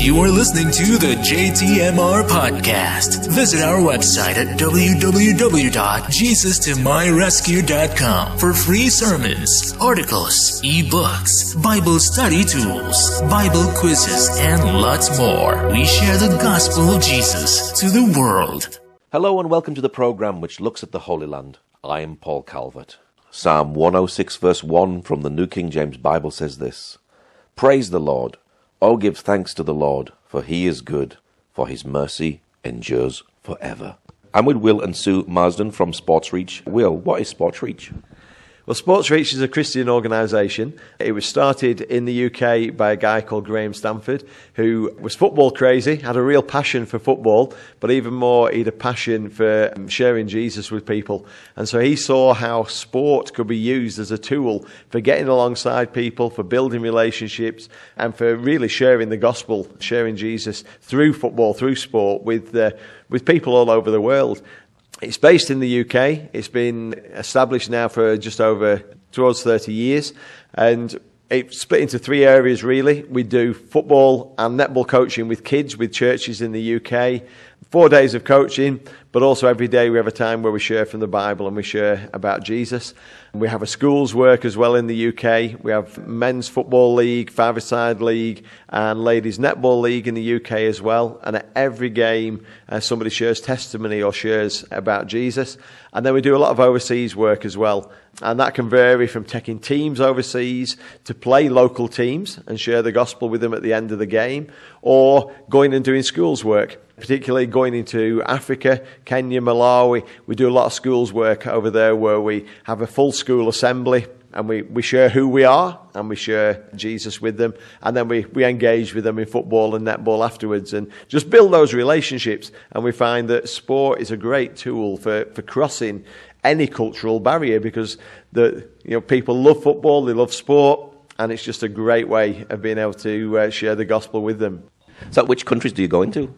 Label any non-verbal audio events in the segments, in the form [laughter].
You are listening to the JTMR podcast. Visit our website at www.jesustomyrescue.com for free sermons, articles, ebooks, Bible study tools, Bible quizzes, and lots more. We share the gospel of Jesus to the world. Hello and welcome to the program which looks at the Holy Land. I am Paul Calvert. Psalm 106 verse 1 from the New King James Bible says this Praise the Lord. Oh, give thanks to the Lord, for he is good, for his mercy endures forever. I'm with Will and Sue Marsden from Sports Reach. Will, what is Sports Reach? Well, Sports Reach is a Christian organisation. It was started in the UK by a guy called Graham Stanford, who was football crazy, had a real passion for football, but even more, he had a passion for um, sharing Jesus with people. And so he saw how sport could be used as a tool for getting alongside people, for building relationships, and for really sharing the gospel, sharing Jesus through football, through sport with, uh, with people all over the world. It's based in the UK. It's been established now for just over towards 30 years. And it's split into three areas really. We do football and netball coaching with kids, with churches in the UK. Four days of coaching, but also every day we have a time where we share from the Bible and we share about Jesus. We have a schools work as well in the UK. We have men's football league, five-a-side league, and ladies netball league in the UK as well. And at every game, uh, somebody shares testimony or shares about Jesus. And then we do a lot of overseas work as well. And that can vary from taking teams overseas to play local teams and share the gospel with them at the end of the game, or going and doing schools work particularly going into Africa, Kenya, Malawi. We do a lot of schools work over there where we have a full school assembly and we, we share who we are and we share Jesus with them. And then we, we engage with them in football and netball afterwards and just build those relationships. And we find that sport is a great tool for, for crossing any cultural barrier because the, you know, people love football, they love sport, and it's just a great way of being able to uh, share the gospel with them. So, which countries do you go into?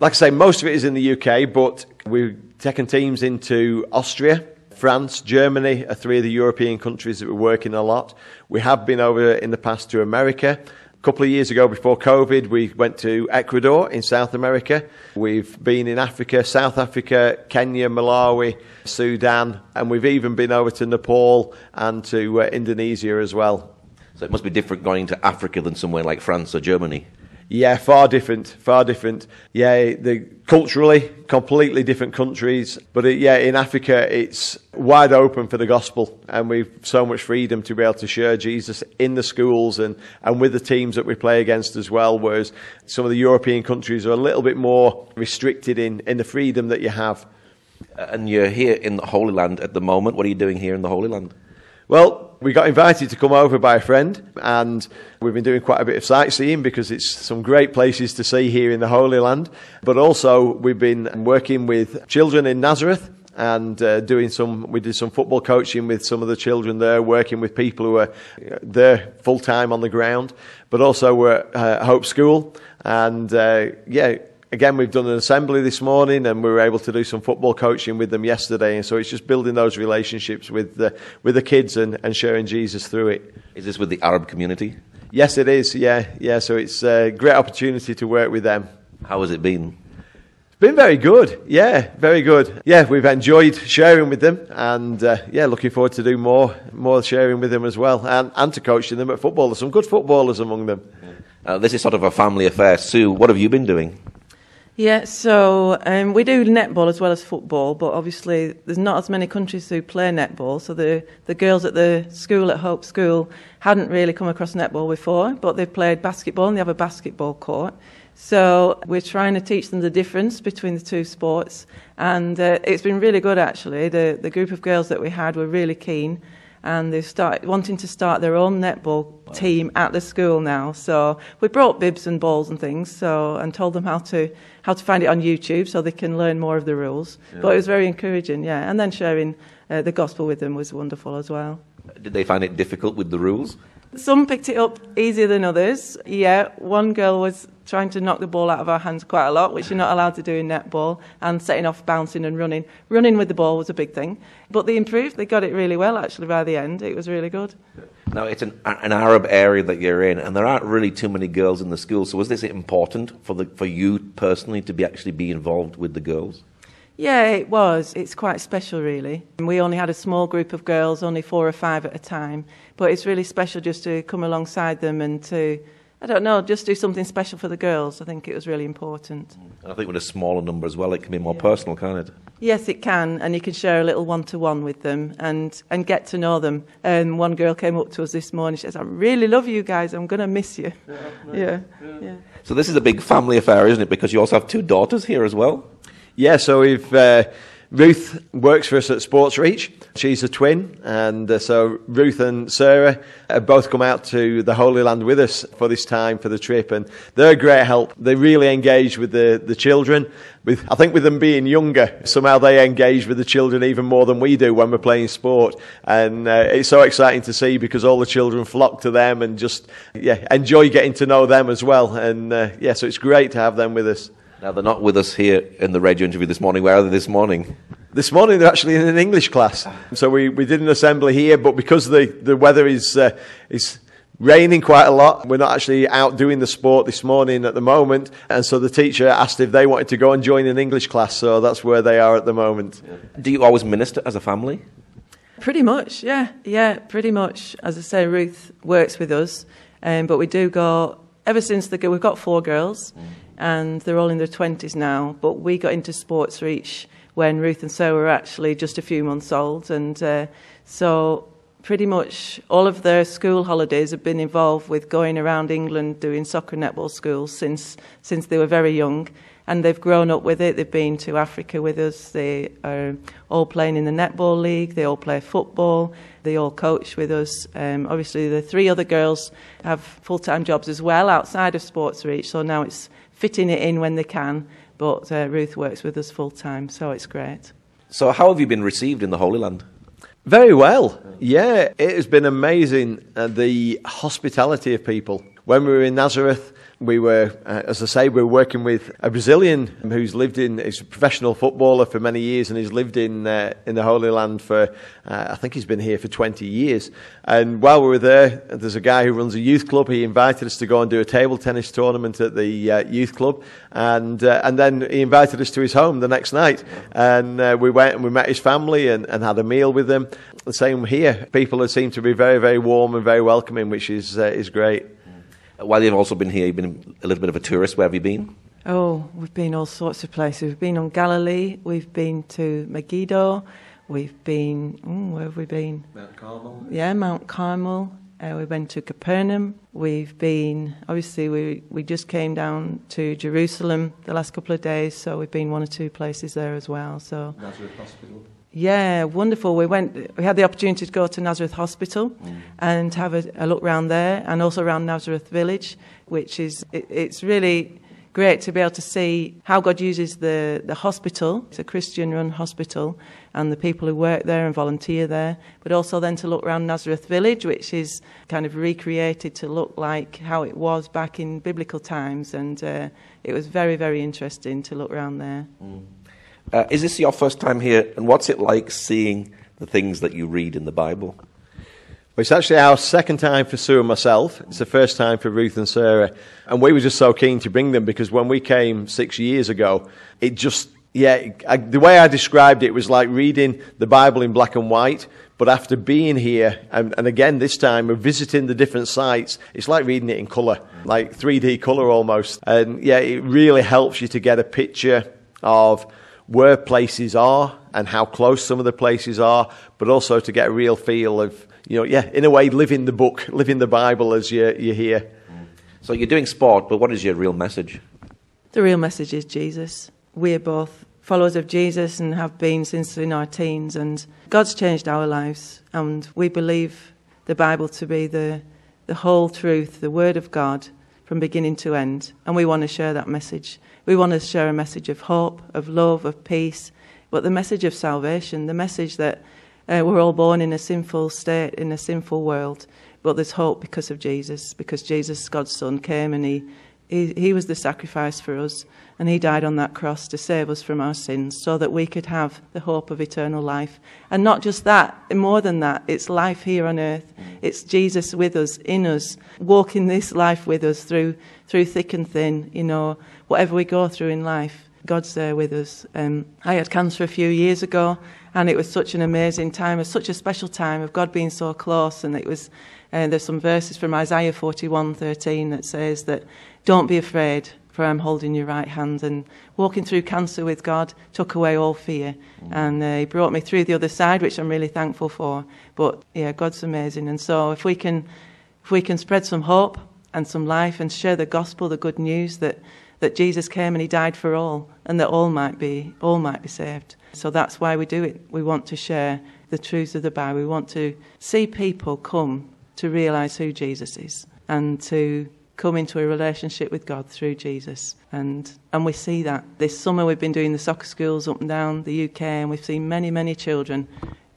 Like I say, most of it is in the UK, but we've taken teams into Austria, France, Germany are three of the European countries that we're working a lot. We have been over in the past to America. A couple of years ago, before COVID, we went to Ecuador in South America. We've been in Africa, South Africa, Kenya, Malawi, Sudan, and we've even been over to Nepal and to uh, Indonesia as well. So it must be different going to Africa than somewhere like France or Germany. Yeah, far different, far different. Yeah, the culturally completely different countries, but it, yeah, in Africa it's wide open for the gospel, and we've so much freedom to be able to share Jesus in the schools and and with the teams that we play against as well. Whereas some of the European countries are a little bit more restricted in in the freedom that you have. And you're here in the Holy Land at the moment. What are you doing here in the Holy Land? Well, we got invited to come over by a friend, and we've been doing quite a bit of sightseeing because it's some great places to see here in the Holy Land. But also, we've been working with children in Nazareth and uh, doing some. We did some football coaching with some of the children there, working with people who are there full time on the ground. But also, we're at uh, Hope School, and uh, yeah, again, we've done an assembly this morning and we were able to do some football coaching with them yesterday. And so it's just building those relationships with the, with the kids and, and sharing Jesus through it. Is this with the Arab community? Yes, it is. Yeah, yeah. So it's a great opportunity to work with them. How has it been? It's been very good. Yeah, very good. Yeah, we've enjoyed sharing with them, and uh, yeah, looking forward to do more, more sharing with them as well, and, and to coaching them at football. There's some good footballers among them. Uh, this is sort of a family affair. Sue, what have you been doing? Yeah, so um, we do netball as well as football, but obviously there's not as many countries who play netball. So the the girls at the school at Hope School hadn't really come across netball before, but they've played basketball and they have a basketball court. So we're trying to teach them the difference between the two sports, and uh, it's been really good actually. The the group of girls that we had were really keen and they've started wanting to start their own netball wow. team at the school now. So we brought bibs and balls and things, so and told them how to how to find it on YouTube so they can learn more of the rules. Yeah. But it was very encouraging, yeah. And then sharing uh, the gospel with them was wonderful as well. Did they find it difficult with the rules? Some picked it up easier than others. Yeah, one girl was trying to knock the ball out of our hands quite a lot, which you're not allowed to do in netball, and setting off bouncing and running. Running with the ball was a big thing. But they improved. They got it really well, actually, by the end. It was really good. Now, it's an, an Arab area that you're in, and there aren't really too many girls in the school. So, was this important for, the, for you personally to be actually be involved with the girls? Yeah, it was. It's quite special, really. We only had a small group of girls, only four or five at a time. But it's really special just to come alongside them and to, I don't know, just do something special for the girls. I think it was really important. And I think with a smaller number as well, it can be more yeah. personal, can't it? Yes, it can, and you can share a little one-to-one with them and, and get to know them. And one girl came up to us this morning. She says, "I really love you guys. I'm going to miss you." Yeah, yeah, yeah. So this is a big family affair, isn't it? Because you also have two daughters here as well. Yeah, so we've uh, Ruth works for us at Sports Reach. She's a twin, and uh, so Ruth and Sarah have both come out to the Holy Land with us for this time for the trip, and they're a great help. They really engage with the, the children. With I think with them being younger, somehow they engage with the children even more than we do when we're playing sport, and uh, it's so exciting to see because all the children flock to them and just yeah enjoy getting to know them as well. And uh, yeah, so it's great to have them with us. Now, they're not with us here in the radio interview this morning. Where are they this morning? This morning, they're actually in an English class. So we, we did an assembly here, but because the, the weather is, uh, is raining quite a lot, we're not actually out doing the sport this morning at the moment. And so the teacher asked if they wanted to go and join an English class. So that's where they are at the moment. Do you always minister as a family? Pretty much, yeah. Yeah, pretty much. As I say, Ruth works with us. Um, but we do go, ever since the, we've got four girls. Mm and they're all in their 20s now. But we got into Sports Reach when Ruth and Sarah were actually just a few months old, and uh, so pretty much all of their school holidays have been involved with going around England doing soccer netball schools since since they were very young. And they've grown up with it. They've been to Africa with us. They are all playing in the netball league. They all play football. They all coach with us. Um, obviously, the three other girls have full time jobs as well outside of Sports Reach. So now it's fitting it in when they can. But uh, Ruth works with us full time, so it's great. So, how have you been received in the Holy Land? Very well. Yeah, it has been amazing uh, the hospitality of people. When we were in Nazareth, we were, uh, as I say, we were working with a Brazilian who's lived in, he's a professional footballer for many years and he's lived in, uh, in the Holy Land for, uh, I think he's been here for 20 years. And while we were there, there's a guy who runs a youth club. He invited us to go and do a table tennis tournament at the uh, youth club. And, uh, and then he invited us to his home the next night. And uh, we went and we met his family and, and had a meal with them. The same here. People seem to be very, very warm and very welcoming, which is, is great. While you've also been here, you've been a little bit of a tourist. Where have you been? Oh, we've been all sorts of places. We've been on Galilee. We've been to Megiddo. We've been. Oh, where have we been? Mount Carmel. Yeah, Mount Carmel. Uh, we went to Capernaum. We've been, obviously, we, we just came down to Jerusalem the last couple of days, so we've been one or two places there as well. So Nazareth Hospital. Yeah, wonderful. We went. We had the opportunity to go to Nazareth Hospital mm. and have a, a, look around there, and also around Nazareth Village, which is it, it's really great to be able to see how God uses the the hospital. It's a Christian-run hospital, and the people who work there and volunteer there, but also then to look around Nazareth Village, which is kind of recreated to look like how it was back in biblical times, and uh, it was very very interesting to look around there. Mm. Uh, is this your first time here? And what's it like seeing the things that you read in the Bible? Well, it's actually our second time for Sue and myself. It's the first time for Ruth and Sarah. And we were just so keen to bring them because when we came six years ago, it just, yeah, I, the way I described it was like reading the Bible in black and white. But after being here, and, and again this time we're visiting the different sites, it's like reading it in colour, like 3D colour almost. And yeah, it really helps you to get a picture of where places are and how close some of the places are, but also to get a real feel of, you know, yeah, in a way, living the book, living the Bible as you, you hear. So you're doing sport, but what is your real message? The real message is Jesus. We're both followers of Jesus and have been since in our teens, and God's changed our lives, and we believe the Bible to be the, the whole truth, the Word of God from beginning to end, and we want to share that message. We want to share a message of hope, of love, of peace, but the message of salvation, the message that uh, we're all born in a sinful state, in a sinful world, but there's hope because of Jesus, because Jesus, God's Son, came and he, he, he was the sacrifice for us, and he died on that cross to save us from our sins so that we could have the hope of eternal life. And not just that, more than that, it's life here on earth. It's Jesus with us, in us, walking this life with us through, through thick and thin, you know, whatever we go through in life. God's there with us. Um, I had cancer a few years ago, and it was such an amazing time, such a special time of God being so close. And it was, uh, there's some verses from Isaiah 41:13 that says that, "Don't be afraid, for I'm holding your right hand." And walking through cancer with God took away all fear, and uh, He brought me through the other side, which I'm really thankful for. But yeah, God's amazing, and so if we can, if we can spread some hope and some life and share the gospel, the good news that that Jesus came and he died for all and that all might be all might be saved. So that's why we do it. We want to share the truths of the Bible. We want to see people come to realize who Jesus is and to come into a relationship with God through Jesus. And and we see that. This summer we've been doing the soccer schools up and down the UK and we've seen many many children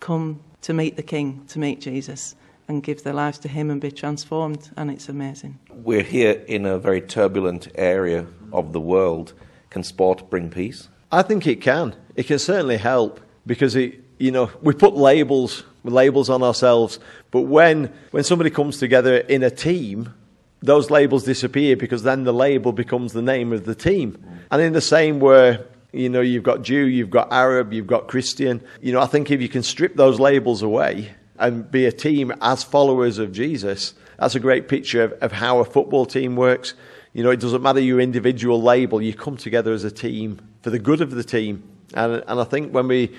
come to meet the king, to meet Jesus and give their lives to him and be transformed and it's amazing. We're here in a very turbulent area of the world. Can sport bring peace? I think it can. It can certainly help because it, you know, we put labels labels on ourselves, but when when somebody comes together in a team, those labels disappear because then the label becomes the name of the team. And in the same way, you know, you've got Jew, you've got Arab, you've got Christian. You know, I think if you can strip those labels away and be a team as followers of Jesus, that's a great picture of, of how a football team works. You know, it doesn't matter your individual label, you come together as a team for the good of the team. And, and I think when we,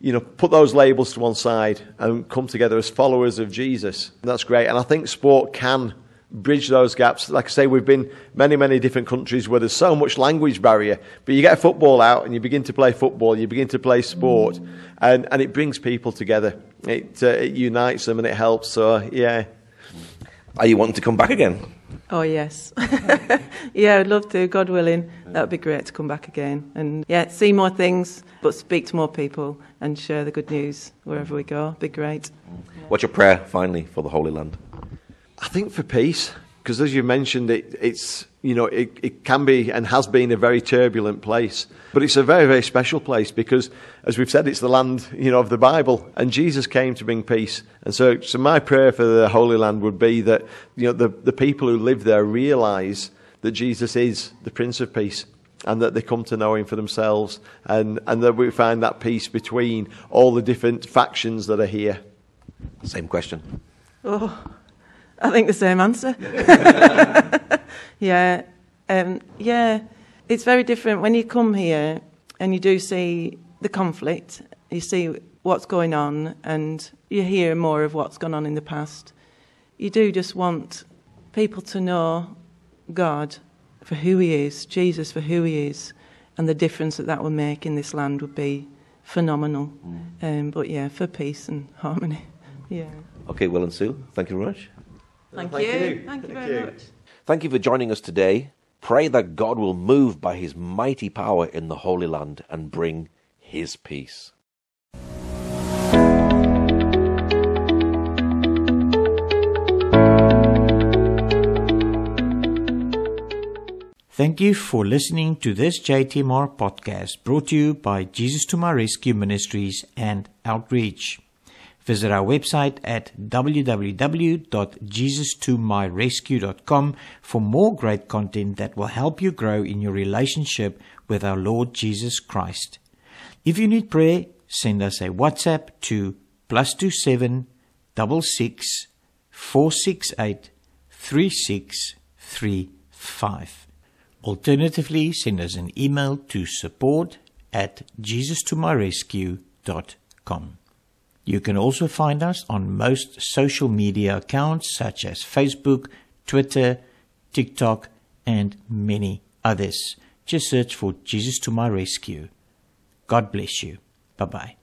you know, put those labels to one side and come together as followers of Jesus, that's great. And I think sport can bridge those gaps. Like I say, we've been many, many different countries where there's so much language barrier, but you get a football out and you begin to play football, you begin to play sport, and, and it brings people together. It, uh, it unites them and it helps. So, yeah. Are you wanting to come back again? Oh, yes. [laughs] yeah, I'd love to, God willing. That would be great to come back again. And yeah, see more things, but speak to more people and share the good news wherever we go. Be great. What's your prayer finally for the Holy Land? I think for peace, because as you mentioned, it, it's you know it, it can be and has been a very turbulent place, but it's a very very special place because, as we've said, it's the land you know of the Bible, and Jesus came to bring peace. And so, so my prayer for the Holy Land would be that you know the the people who live there realise that Jesus is the Prince of Peace. And that they come to know him for themselves, and, and that we find that peace between all the different factions that are here. Same question. Oh, I think the same answer. [laughs] yeah, um, yeah. It's very different when you come here and you do see the conflict. You see what's going on, and you hear more of what's gone on in the past. You do just want people to know God for who He is, Jesus for who He is, and the difference that that will make in this land would be phenomenal. Um, but yeah, for peace and harmony. [laughs] Yeah. Okay, Will and Sue, thank you very much. Thank, Thank you. you. Thank you Thank very you. much. Thank you for joining us today. Pray that God will move by his mighty power in the Holy Land and bring his peace. Thank you for listening to this JTMR podcast brought to you by Jesus to My Rescue Ministries and Outreach. Visit our website at www.jesustomyrescue.com for more great content that will help you grow in your relationship with our Lord Jesus Christ. If you need prayer, send us a WhatsApp to plus two seven double six four six eight three six three five. Alternatively, send us an email to support at jesustomyrescue.com. You can also find us on most social media accounts such as Facebook, Twitter, TikTok, and many others. Just search for Jesus to My Rescue. God bless you. Bye bye.